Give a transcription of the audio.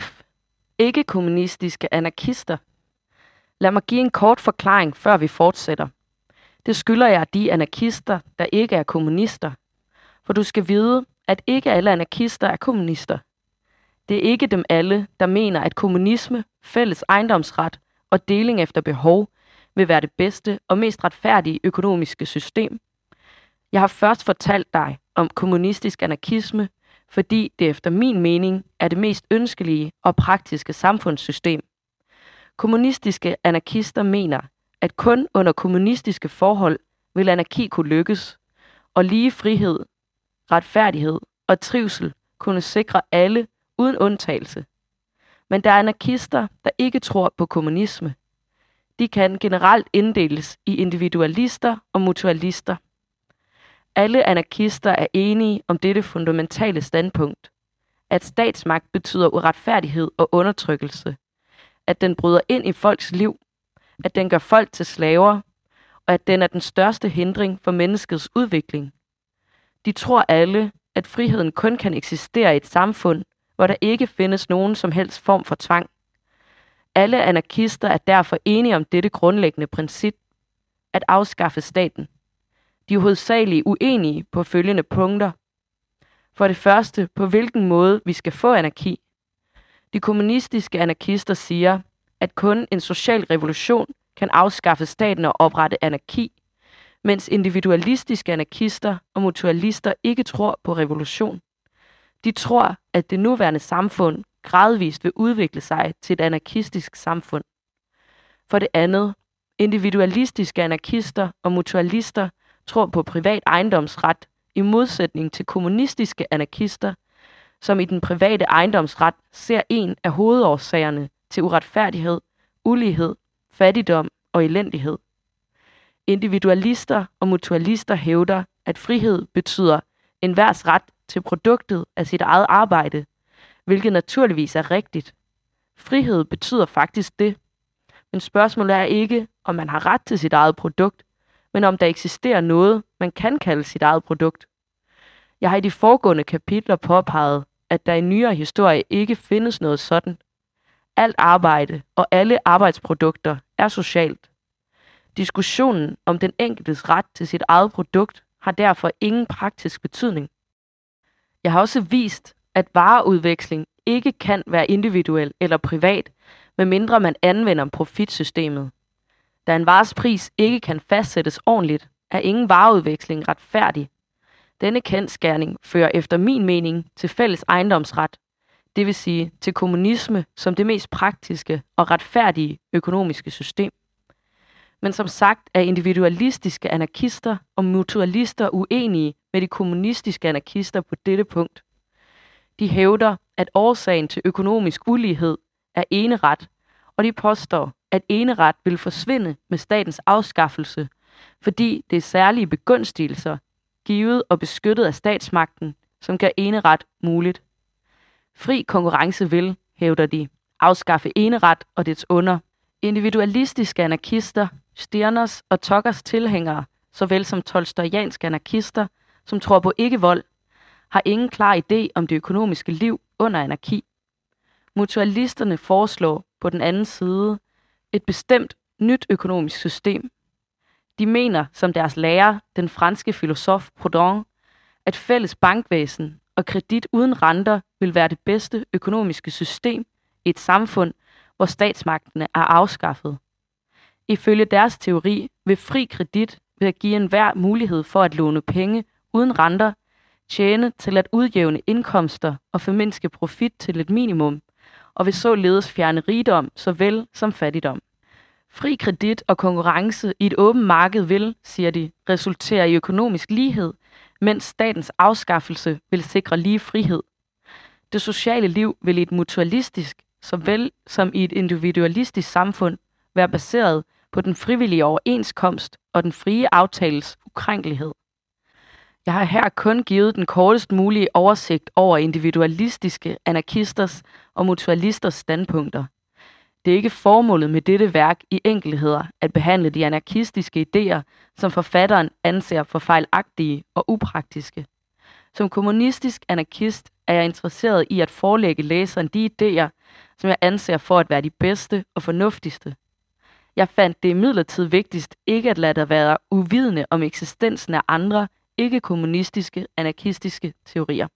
F. Ikke-kommunistiske anarkister. Lad mig give en kort forklaring, før vi fortsætter. Det skylder jeg de anarkister, der ikke er kommunister. For du skal vide, at ikke alle anarkister er kommunister. Det er ikke dem alle, der mener, at kommunisme, fælles ejendomsret og deling efter behov vil være det bedste og mest retfærdige økonomiske system. Jeg har først fortalt dig om kommunistisk anarkisme, fordi det efter min mening er det mest ønskelige og praktiske samfundssystem. Kommunistiske anarkister mener, at kun under kommunistiske forhold vil anarki kunne lykkes, og lige frihed, retfærdighed og trivsel kunne sikre alle uden undtagelse. Men der er anarkister, der ikke tror på kommunisme. De kan generelt inddeles i individualister og mutualister. Alle anarkister er enige om dette fundamentale standpunkt. At statsmagt betyder uretfærdighed og undertrykkelse. At den bryder ind i folks liv. At den gør folk til slaver. Og at den er den største hindring for menneskets udvikling. De tror alle, at friheden kun kan eksistere i et samfund, hvor der ikke findes nogen som helst form for tvang. Alle anarkister er derfor enige om dette grundlæggende princip, at afskaffe staten. De er hovedsageligt uenige på følgende punkter. For det første, på hvilken måde vi skal få anarki. De kommunistiske anarkister siger, at kun en social revolution kan afskaffe staten og oprette anarki, mens individualistiske anarkister og mutualister ikke tror på revolution. De tror, at det nuværende samfund gradvist vil udvikle sig til et anarkistisk samfund. For det andet, individualistiske anarkister og mutualister tror på privat ejendomsret i modsætning til kommunistiske anarkister, som i den private ejendomsret ser en af hovedårsagerne til uretfærdighed, ulighed, fattigdom og elendighed. Individualister og mutualister hævder, at frihed betyder enhvers ret til produktet af sit eget arbejde, hvilket naturligvis er rigtigt. Frihed betyder faktisk det. Men spørgsmålet er ikke, om man har ret til sit eget produkt, men om der eksisterer noget, man kan kalde sit eget produkt. Jeg har i de foregående kapitler påpeget, at der i nyere historie ikke findes noget sådan. Alt arbejde og alle arbejdsprodukter er socialt. Diskussionen om den enkeltes ret til sit eget produkt har derfor ingen praktisk betydning. Jeg har også vist, at vareudveksling ikke kan være individuel eller privat, medmindre man anvender profitsystemet. Da en vares pris ikke kan fastsættes ordentligt, er ingen vareudveksling retfærdig. Denne kendskærning fører efter min mening til fælles ejendomsret, det vil sige til kommunisme som det mest praktiske og retfærdige økonomiske system. Men som sagt er individualistiske anarkister og mutualister uenige med de kommunistiske anarkister på dette punkt. De hævder, at årsagen til økonomisk ulighed er eneret, og de påstår, at eneret vil forsvinde med statens afskaffelse, fordi det er særlige begunstigelser, givet og beskyttet af statsmagten, som gør eneret muligt. Fri konkurrence vil, hævder de, afskaffe eneret og dets under. Individualistiske anarkister, Stirners og Tuckers tilhængere, såvel som tolstojanske anarkister, som tror på ikke-vold, har ingen klar idé om det økonomiske liv under anarki. Mutualisterne foreslår på den anden side et bestemt nyt økonomisk system. De mener, som deres lærer, den franske filosof Proudhon, at fælles bankvæsen og kredit uden renter vil være det bedste økonomiske system i et samfund, hvor statsmagtene er afskaffet. Ifølge deres teori vil fri kredit ved at give enhver mulighed for at låne penge uden renter tjene til at udjævne indkomster og formindske profit til et minimum, og vil således fjerne rigdom såvel som fattigdom. Fri kredit og konkurrence i et åbent marked vil, siger de, resultere i økonomisk lighed, mens statens afskaffelse vil sikre lige frihed. Det sociale liv vil i et mutualistisk, såvel som i et individualistisk samfund, være baseret på den frivillige overenskomst og den frie aftales ukrænkelighed. Jeg har her kun givet den kortest mulige oversigt over individualistiske anarkisters og mutualisters standpunkter. Det er ikke formålet med dette værk i enkelheder at behandle de anarkistiske idéer, som forfatteren anser for fejlagtige og upraktiske. Som kommunistisk anarkist er jeg interesseret i at forelægge læseren de idéer, som jeg anser for at være de bedste og fornuftigste. Jeg fandt det imidlertid vigtigst ikke at lade dig være uvidende om eksistensen af andre ikke-kommunistiske, anarkistiske teorier.